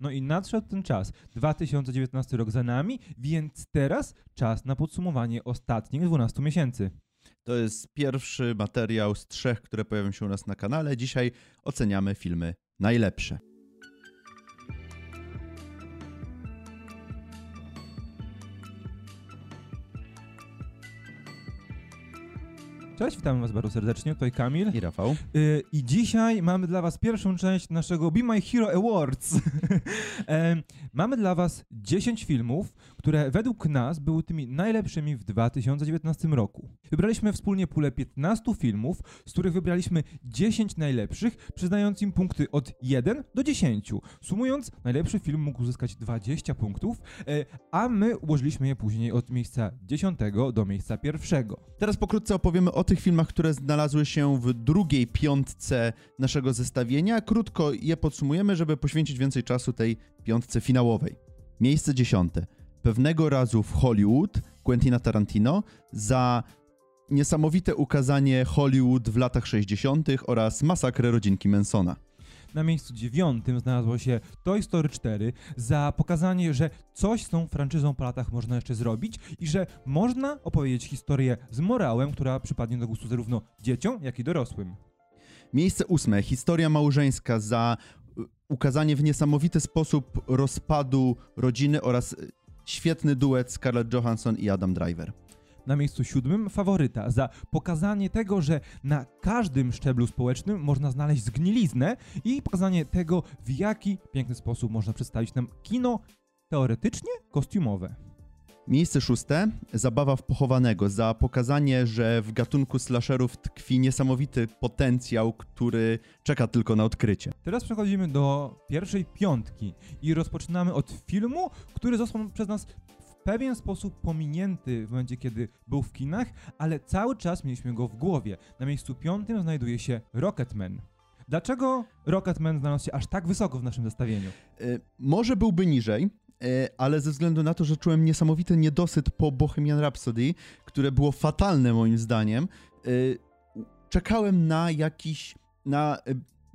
No i nadszedł ten czas. 2019 rok za nami, więc teraz czas na podsumowanie ostatnich 12 miesięcy. To jest pierwszy materiał z trzech, które pojawią się u nas na kanale. Dzisiaj oceniamy filmy najlepsze. Cześć, witamy Was bardzo serdecznie, tutaj Kamil. I Rafał. Yy, I dzisiaj mamy dla Was pierwszą część naszego Be My Hero Awards. mamy dla Was 10 filmów, które według nas były tymi najlepszymi w 2019 roku. Wybraliśmy wspólnie pulę 15 filmów, z których wybraliśmy 10 najlepszych, przyznając im punkty od 1 do 10. Sumując, najlepszy film mógł uzyskać 20 punktów, e, a my ułożyliśmy je później od miejsca 10 do miejsca pierwszego. Teraz pokrótce opowiemy o tych filmach, które znalazły się w drugiej piątce naszego zestawienia. Krótko je podsumujemy, żeby poświęcić więcej czasu tej piątce finałowej. Miejsce dziesiąte. Pewnego razu w Hollywood Quentina Tarantino za niesamowite ukazanie Hollywood w latach 60. oraz masakrę rodzinki Mansona. Na miejscu dziewiątym znalazło się Toy Story 4 za pokazanie, że coś z tą franczyzą po latach można jeszcze zrobić i że można opowiedzieć historię z morałem, która przypadnie do gustu zarówno dzieciom, jak i dorosłym. Miejsce ósme. Historia małżeńska za y, ukazanie w niesamowity sposób rozpadu rodziny oraz y, świetny duet Scarlett Johansson i Adam Driver. Na miejscu siódmym faworyta za pokazanie tego, że na każdym szczeblu społecznym można znaleźć zgniliznę i pokazanie tego, w jaki piękny sposób można przedstawić nam kino teoretycznie kostiumowe. Miejsce szóste. Zabawa w pochowanego za pokazanie, że w gatunku slasherów tkwi niesamowity potencjał, który czeka tylko na odkrycie. Teraz przechodzimy do pierwszej piątki i rozpoczynamy od filmu, który został przez nas pewien sposób pominięty w momencie, kiedy był w kinach, ale cały czas mieliśmy go w głowie. Na miejscu piątym znajduje się Rocketman. Dlaczego Rocketman znalazł się aż tak wysoko w naszym zestawieniu? Y, może byłby niżej, y, ale ze względu na to, że czułem niesamowity niedosyt po Bohemian Rhapsody, które było fatalne moim zdaniem, y, czekałem na jakiś, na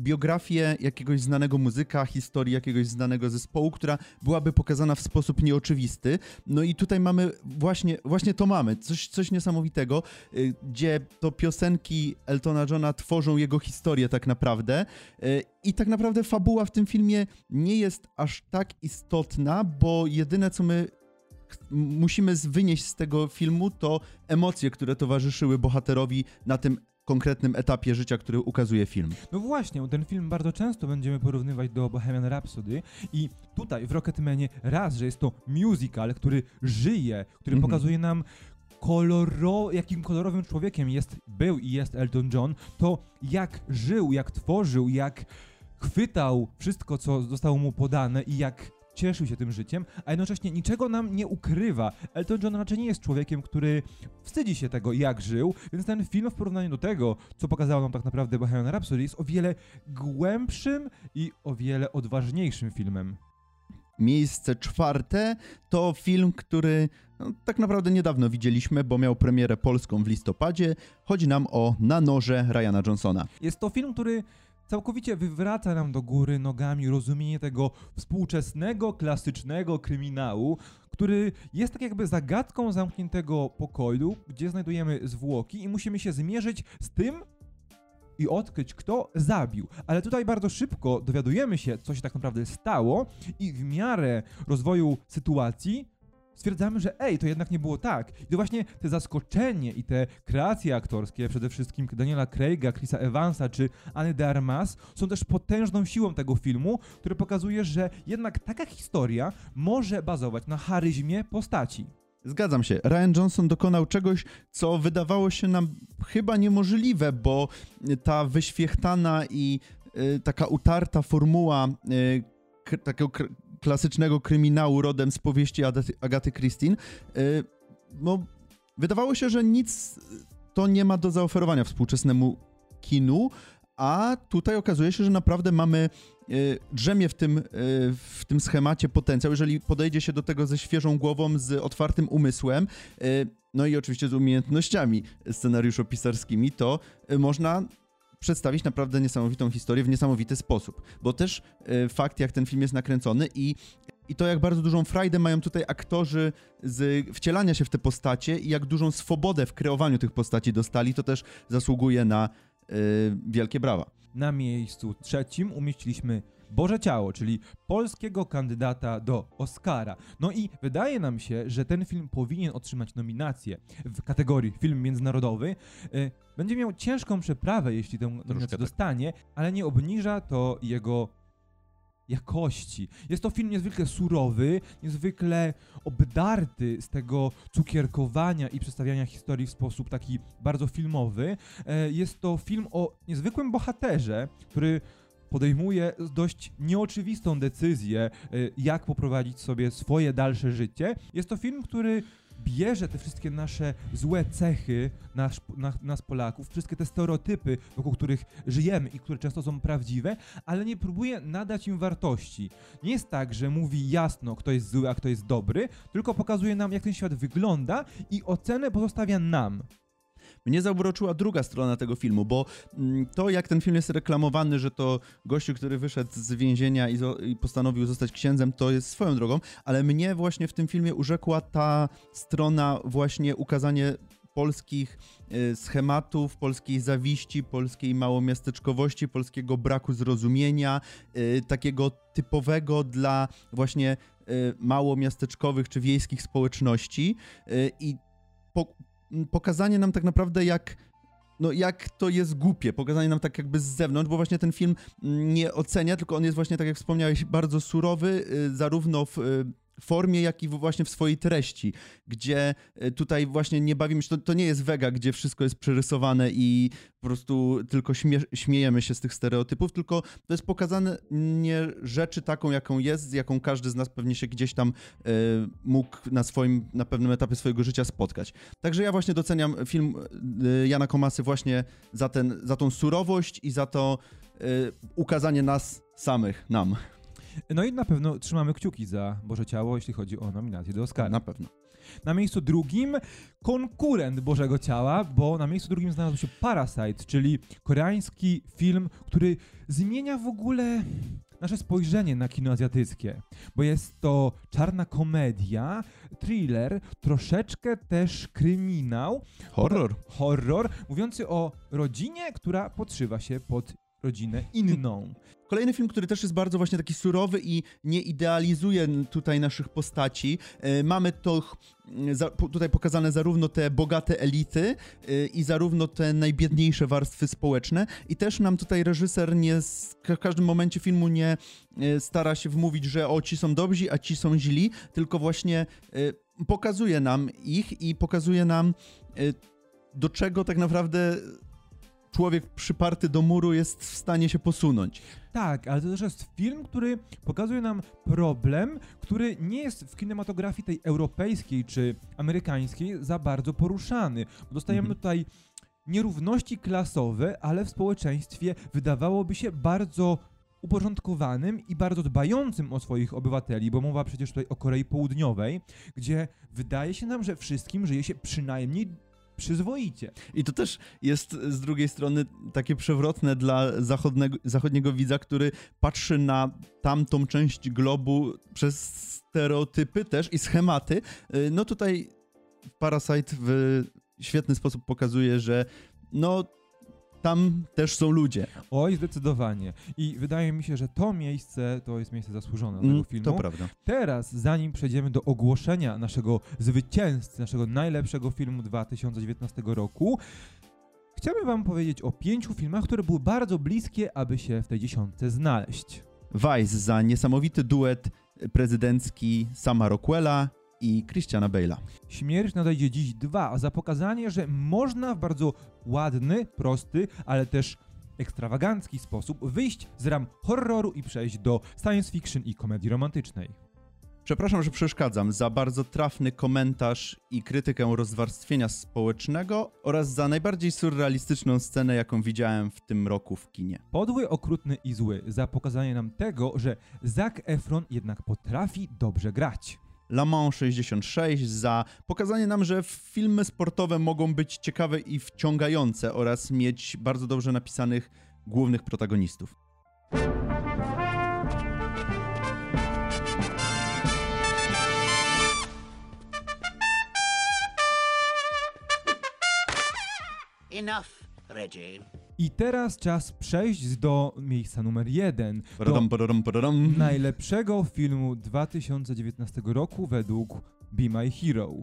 biografię jakiegoś znanego muzyka, historii jakiegoś znanego zespołu, która byłaby pokazana w sposób nieoczywisty. No i tutaj mamy właśnie, właśnie to mamy, coś, coś niesamowitego, y, gdzie to piosenki Eltona Johna tworzą jego historię tak naprawdę y, i tak naprawdę fabuła w tym filmie nie jest aż tak istotna, bo jedyne co my musimy wynieść z tego filmu to emocje, które towarzyszyły bohaterowi na tym konkretnym etapie życia, który ukazuje film. No właśnie, ten film bardzo często będziemy porównywać do Bohemian Rhapsody i tutaj w Rocketmanie raz, że jest to musical, który żyje, który Mhm. pokazuje nam koloro, jakim kolorowym człowiekiem jest, był i jest Elton John, to jak żył, jak tworzył, jak chwytał wszystko, co zostało mu podane i jak cieszył się tym życiem, a jednocześnie niczego nam nie ukrywa. Elton John raczej nie jest człowiekiem, który wstydzi się tego, jak żył, więc ten film w porównaniu do tego, co pokazało nam tak naprawdę Bohemian Rhapsody, jest o wiele głębszym i o wiele odważniejszym filmem. Miejsce czwarte to film, który no, tak naprawdę niedawno widzieliśmy, bo miał premierę polską w listopadzie. Chodzi nam o Na noże Ryana Johnsona. Jest to film, który całkowicie wywraca nam do góry nogami rozumienie tego współczesnego, klasycznego kryminału, który jest tak jakby zagadką zamkniętego pokoju, gdzie znajdujemy zwłoki i musimy się zmierzyć z tym i odkryć, kto zabił. Ale tutaj bardzo szybko dowiadujemy się, co się tak naprawdę stało i w miarę rozwoju sytuacji stwierdzamy, że ej, to jednak nie było tak. I to właśnie te zaskoczenie i te kreacje aktorskie, przede wszystkim Daniela Craiga, Chrisa Evansa czy Anny de Armas, są też potężną siłą tego filmu, który pokazuje, że jednak taka historia może bazować na charyzmie postaci. Zgadzam się. Ryan Johnson dokonał czegoś, co wydawało się nam chyba niemożliwe, bo ta wyświechtana i y, taka utarta formuła y, takiego klasycznego kryminału rodem z powieści Agaty, Christine, y, no, wydawało się, że nic to nie ma do zaoferowania współczesnemu kinu, a tutaj okazuje się, że naprawdę mamy y, drzemie w tym, y, w tym schemacie potencjał, jeżeli podejdzie się do tego ze świeżą głową, z otwartym umysłem, y, no i oczywiście z umiejętnościami scenariuszopisarskimi, to y, można przedstawić naprawdę niesamowitą historię w niesamowity sposób. Bo też e, fakt, jak ten film jest nakręcony i, i to, jak bardzo dużą frajdę mają tutaj aktorzy z wcielania się w te postacie i jak dużą swobodę w kreowaniu tych postaci dostali, to też zasługuje na e, wielkie brawa. Na miejscu trzecim umieściliśmy Boże Ciało, czyli polskiego kandydata do Oscara. No i wydaje nam się, że ten film powinien otrzymać nominację w kategorii film międzynarodowy. Y, Będzie miał ciężką przeprawę, jeśli tę nominację tak. dostanie, ale nie obniża to jego jakości. Jest to film niezwykle surowy, niezwykle obdarty z tego cukierkowania i przedstawiania historii w sposób taki bardzo filmowy. E, Jest to film o niezwykłym bohaterze, który podejmuje dość nieoczywistą decyzję, e, jak poprowadzić sobie swoje dalsze życie. Jest to film, który bierze te wszystkie nasze złe cechy nas, na, nas Polaków, wszystkie te stereotypy, wokół których żyjemy i które często są prawdziwe, ale nie próbuje nadać im wartości. Nie jest tak, że mówi jasno, kto jest zły, a kto jest dobry, tylko pokazuje nam, jak ten świat wygląda i ocenę pozostawia nam. Mnie zauroczyła druga strona tego filmu, bo mm, to, jak ten film jest reklamowany, że to gościu, który wyszedł z więzienia i, i postanowił zostać księdzem, to jest swoją drogą, ale mnie właśnie w tym filmie urzekła ta strona właśnie ukazanie polskich y, schematów, polskiej zawiści, polskiej małomiasteczkowości, polskiego braku zrozumienia, y, takiego typowego dla właśnie y, małomiasteczkowych czy wiejskich społeczności i po, pokazanie nam tak naprawdę jak no jak to jest głupie, pokazanie nam tak jakby z zewnątrz, bo właśnie ten film nie ocenia, tylko on jest właśnie, tak jak wspomniałeś, bardzo surowy, y, zarówno w y, formie, jak i właśnie w swojej treści, gdzie y, tutaj właśnie nie bawimy się, to, to nie jest Vega, gdzie wszystko jest przerysowane i po prostu tylko śmie śmiejemy się z tych stereotypów, tylko to jest pokazane nie rzeczy taką, jaką jest, z jaką każdy z nas pewnie się gdzieś tam y, mógł na swoim, na pewnym etapie swojego życia spotkać. Także ja właśnie doceniam film y, Jana Komasy właśnie za, ten, za tą surowość i za to y, ukazanie nas samych, nam. No i na pewno trzymamy kciuki za Boże Ciało, jeśli chodzi o nominację do Oscara. Na pewno. Na miejscu drugim konkurent Bożego Ciała, bo na miejscu drugim znalazł się Parasite, czyli koreański film, który zmienia w ogóle nasze spojrzenie na kino azjatyckie, bo jest to czarna komedia, thriller, troszeczkę też kryminał, Horror. horror, mówiący o rodzinie, która podszywa się pod rodzinę inną. Kolejny film, który też jest bardzo właśnie taki surowy i nie idealizuje tutaj naszych postaci. E, Mamy to tutaj pokazane zarówno te bogate elity e, i zarówno te najbiedniejsze warstwy społeczne i też nam tutaj reżyser nie w każdym momencie filmu nie e, stara się wmówić, że o ci są dobrzy, a ci są źli, tylko właśnie pokazuje nam ich i pokazuje nam do czego tak naprawdę człowiek przyparty do muru jest w stanie się posunąć. Tak, ale to też jest film, który pokazuje nam problem, który nie jest w kinematografii tej europejskiej czy amerykańskiej za bardzo poruszany. Dostajemy Mhm. tutaj nierówności klasowe, ale w społeczeństwie wydawałoby się bardzo uporządkowanym i bardzo dbającym o swoich obywateli, bo mowa przecież tutaj o Korei Południowej, gdzie wydaje się nam, że wszystkim żyje się przynajmniej przyzwoicie. I to też jest z drugiej strony takie przewrotne dla zachodnego, zachodniego widza, który patrzy na tamtą część globu przez stereotypy też i schematy. Y, No tutaj Parasite w świetny sposób pokazuje, że no tam też są ludzie. Oj, zdecydowanie. I wydaje mi się, że to miejsce to jest miejsce zasłużone do Mm, tego filmu. To prawda. Teraz, zanim przejdziemy do ogłoszenia naszego zwycięzcy, naszego najlepszego filmu 2019 roku, chciałbym wam powiedzieć o pięciu filmach, które były bardzo bliskie, aby się w tej dziesiątce znaleźć. Vice za niesamowity duet prezydencki Sama Rockwella i Christiana Bale'a. Śmierć nadejdzie dziś dwa, za pokazanie, że można w bardzo ładny, prosty, ale też ekstrawagancki sposób wyjść z ram horroru i przejść do science fiction i komedii romantycznej. Przepraszam, że przeszkadzam za bardzo trafny komentarz i krytykę rozwarstwienia społecznego oraz za najbardziej surrealistyczną scenę, jaką widziałem w tym roku w kinie. Podły, okrutny i zły za pokazanie nam tego, że Zac Efron jednak potrafi dobrze grać. Le Mans 66, za pokazanie nam, że filmy sportowe mogą być ciekawe i wciągające oraz mieć bardzo dobrze napisanych głównych protagonistów. Enough, Reggie. I teraz czas przejść do miejsca numer jeden. Najlepszego filmu 2019 roku według Be My Hero.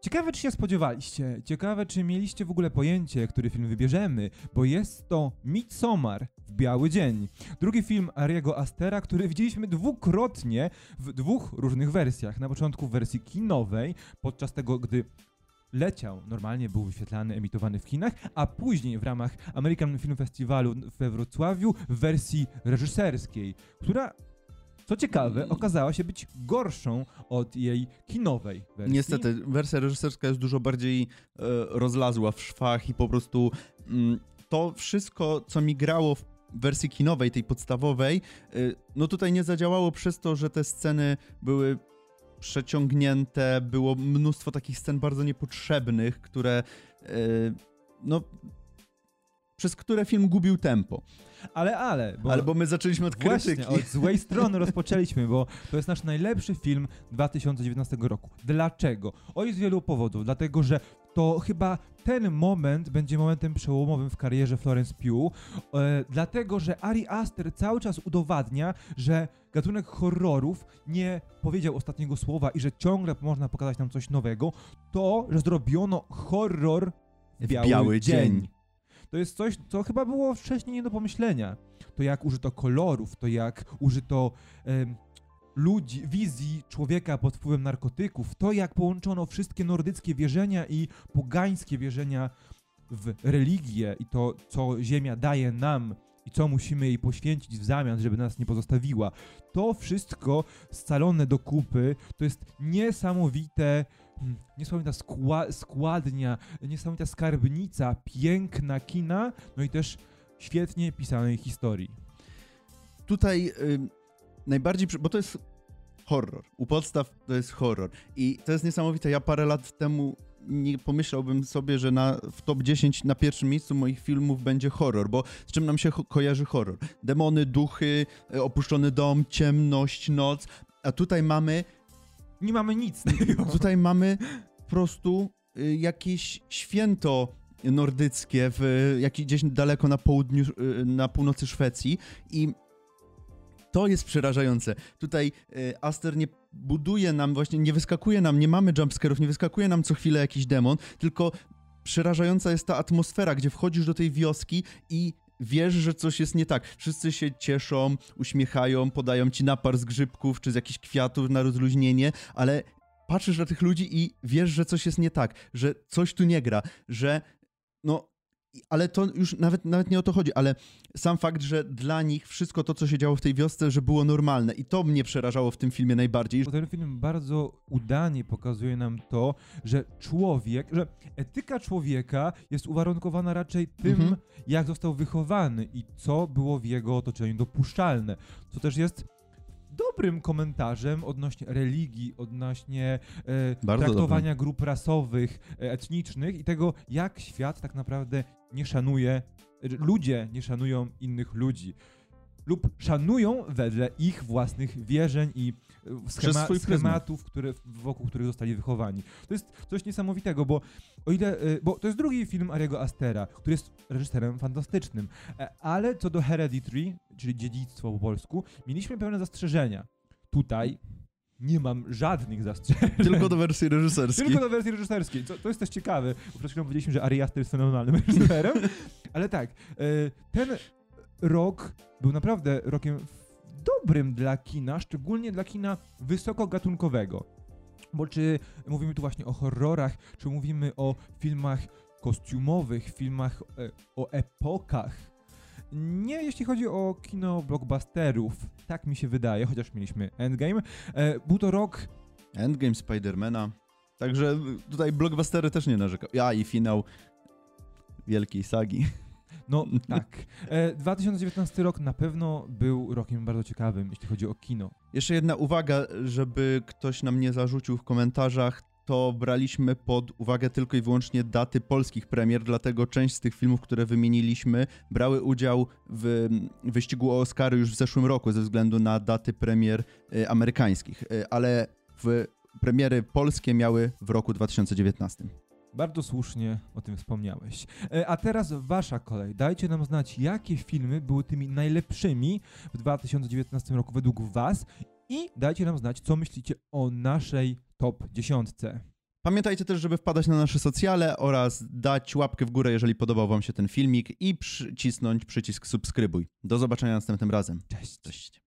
Ciekawe, czy się spodziewaliście, ciekawe, czy mieliście w ogóle pojęcie, który film wybierzemy, bo jest to Midsommar w Biały Dzień. Drugi film Ariego Astera, który widzieliśmy dwukrotnie w dwóch różnych wersjach. Na początku w wersji kinowej, podczas tego, gdy leciał, normalnie był wyświetlany, emitowany w kinach, a później w ramach American Film Festivalu we Wrocławiu w wersji reżyserskiej, która, co ciekawe, okazała się być gorszą od jej kinowej wersji. Niestety, wersja reżyserska jest dużo bardziej e, rozlazła w szwach i po prostu mm, to wszystko, co mi grało w wersji kinowej, tej podstawowej, e, no tutaj nie zadziałało przez to, że te sceny były przeciągnięte, było mnóstwo takich scen bardzo niepotrzebnych, które e, no przez które film gubił tempo. Ale, ale, bo... Albo my zaczęliśmy od krytyki. Właśnie, od złej strony rozpoczęliśmy, bo to jest nasz najlepszy film 2019 roku. Dlaczego? Oj, z wielu powodów. Dlatego, że to chyba ten moment będzie momentem przełomowym w karierze Florence Pugh, e, dlatego, że Ari Aster cały czas udowadnia, że gatunek horrorów nie powiedział ostatniego słowa i że ciągle można pokazać nam coś nowego. To, że zrobiono horror w biały, Biały dzień. dzień. To jest coś, co chyba było wcześniej nie do pomyślenia. To jak użyto kolorów, to jak użyto ludzi, wizji człowieka pod wpływem narkotyków, to jak połączono wszystkie nordyckie wierzenia i pogańskie wierzenia w religię i to, co Ziemia daje nam i co musimy jej poświęcić w zamian, żeby nas nie pozostawiła. To wszystko scalone do kupy to jest niesamowite, niesamowita skła- składnia, niesamowita skarbnica, piękna kina, no i też świetnie pisanej historii. tutaj y, najbardziej, bo to jest horror. U podstaw to jest horror. I to jest niesamowite. Ja parę lat temu nie pomyślałbym sobie, że na, w top 10 na pierwszym miejscu moich filmów będzie horror, bo z czym nam się kojarzy horror? Demony, duchy, e, opuszczony dom, ciemność, noc. A tutaj mamy, Nie mamy nic tutaj mamy po prostu y, jakieś święto nordyckie w, jak gdzieś daleko na południu, y, na północy Szwecji i to jest przerażające. Tutaj y, Aster nie buduje nam, właśnie nie wyskakuje nam, nie mamy jumpscarów, nie wyskakuje nam co chwilę jakiś demon, tylko przerażająca jest ta atmosfera, gdzie wchodzisz do tej wioski i wiesz, że coś jest nie tak. Wszyscy się cieszą, uśmiechają, podają ci napar z grzybków czy z jakichś kwiatów na rozluźnienie, ale patrzysz na tych ludzi i wiesz, że coś jest nie tak, że coś tu nie gra, że no, ale to już nawet, nawet nie o to chodzi, ale sam fakt, że dla nich wszystko to, co się działo w tej wiosce, że było normalne i to mnie przerażało w tym filmie najbardziej. Bo ten film bardzo udanie pokazuje nam to, że człowiek, że etyka człowieka jest uwarunkowana raczej tym, Mhm. jak został wychowany i co było w jego otoczeniu dopuszczalne. Co też jest dobrym komentarzem odnośnie religii, odnośnie e, traktowania grup rasowych, e, etnicznych i tego, jak świat tak naprawdę nie szanuje, e, ludzie nie szanują innych ludzi. Lub szanują wedle ich własnych wierzeń i e, schema, schematów, które, wokół których zostali wychowani. To jest coś niesamowitego, bo o ile, e, bo to jest drugi film Ariego Astera, który jest reżyserem fantastycznym, E, ale co do Hereditary, czyli dziedzictwo po polsku, mieliśmy pewne zastrzeżenia. Tutaj nie mam żadnych zastrzeżeń. Tylko do wersji reżyserskiej. Tylko do wersji reżyserskiej. To, to jest też ciekawe, bo przed chwilą powiedzieliśmy, że Ari Aster jest fenomenalnym reżyserem, ale tak, e, ten rok był naprawdę rokiem dobrym dla kina, szczególnie dla kina wysokogatunkowego. Bo czy mówimy tu właśnie o horrorach, czy mówimy o filmach kostiumowych, filmach e, o epokach. Nie jeśli chodzi o kino blockbusterów, tak mi się wydaje, chociaż mieliśmy Endgame. E, był to rok Endgame Spidermana. Także tutaj blockbustery też nie narzekał. Ja i finał wielkiej sagi. No tak. E, 2019 rok na pewno był rokiem bardzo ciekawym, jeśli chodzi o kino. Jeszcze jedna uwaga, żeby ktoś nam nie zarzucił w komentarzach, to braliśmy pod uwagę tylko i wyłącznie daty polskich premier, dlatego część z tych filmów, które wymieniliśmy, brały udział w wyścigu o Oscary już w zeszłym roku ze względu na daty premier y, amerykańskich, Y, ale w premiery polskie miały w roku 2019. Bardzo słusznie o tym wspomniałeś. E, a teraz wasza kolej. Dajcie nam znać, jakie filmy były tymi najlepszymi w 2019 roku według was i dajcie nam znać, co myślicie o naszej top 10. Pamiętajcie też, żeby wpadać na nasze socjale oraz dać łapkę w górę, jeżeli podobał Wam się ten filmik i przycisnąć przycisk subskrybuj. Do zobaczenia następnym razem. Cześć. Cześć.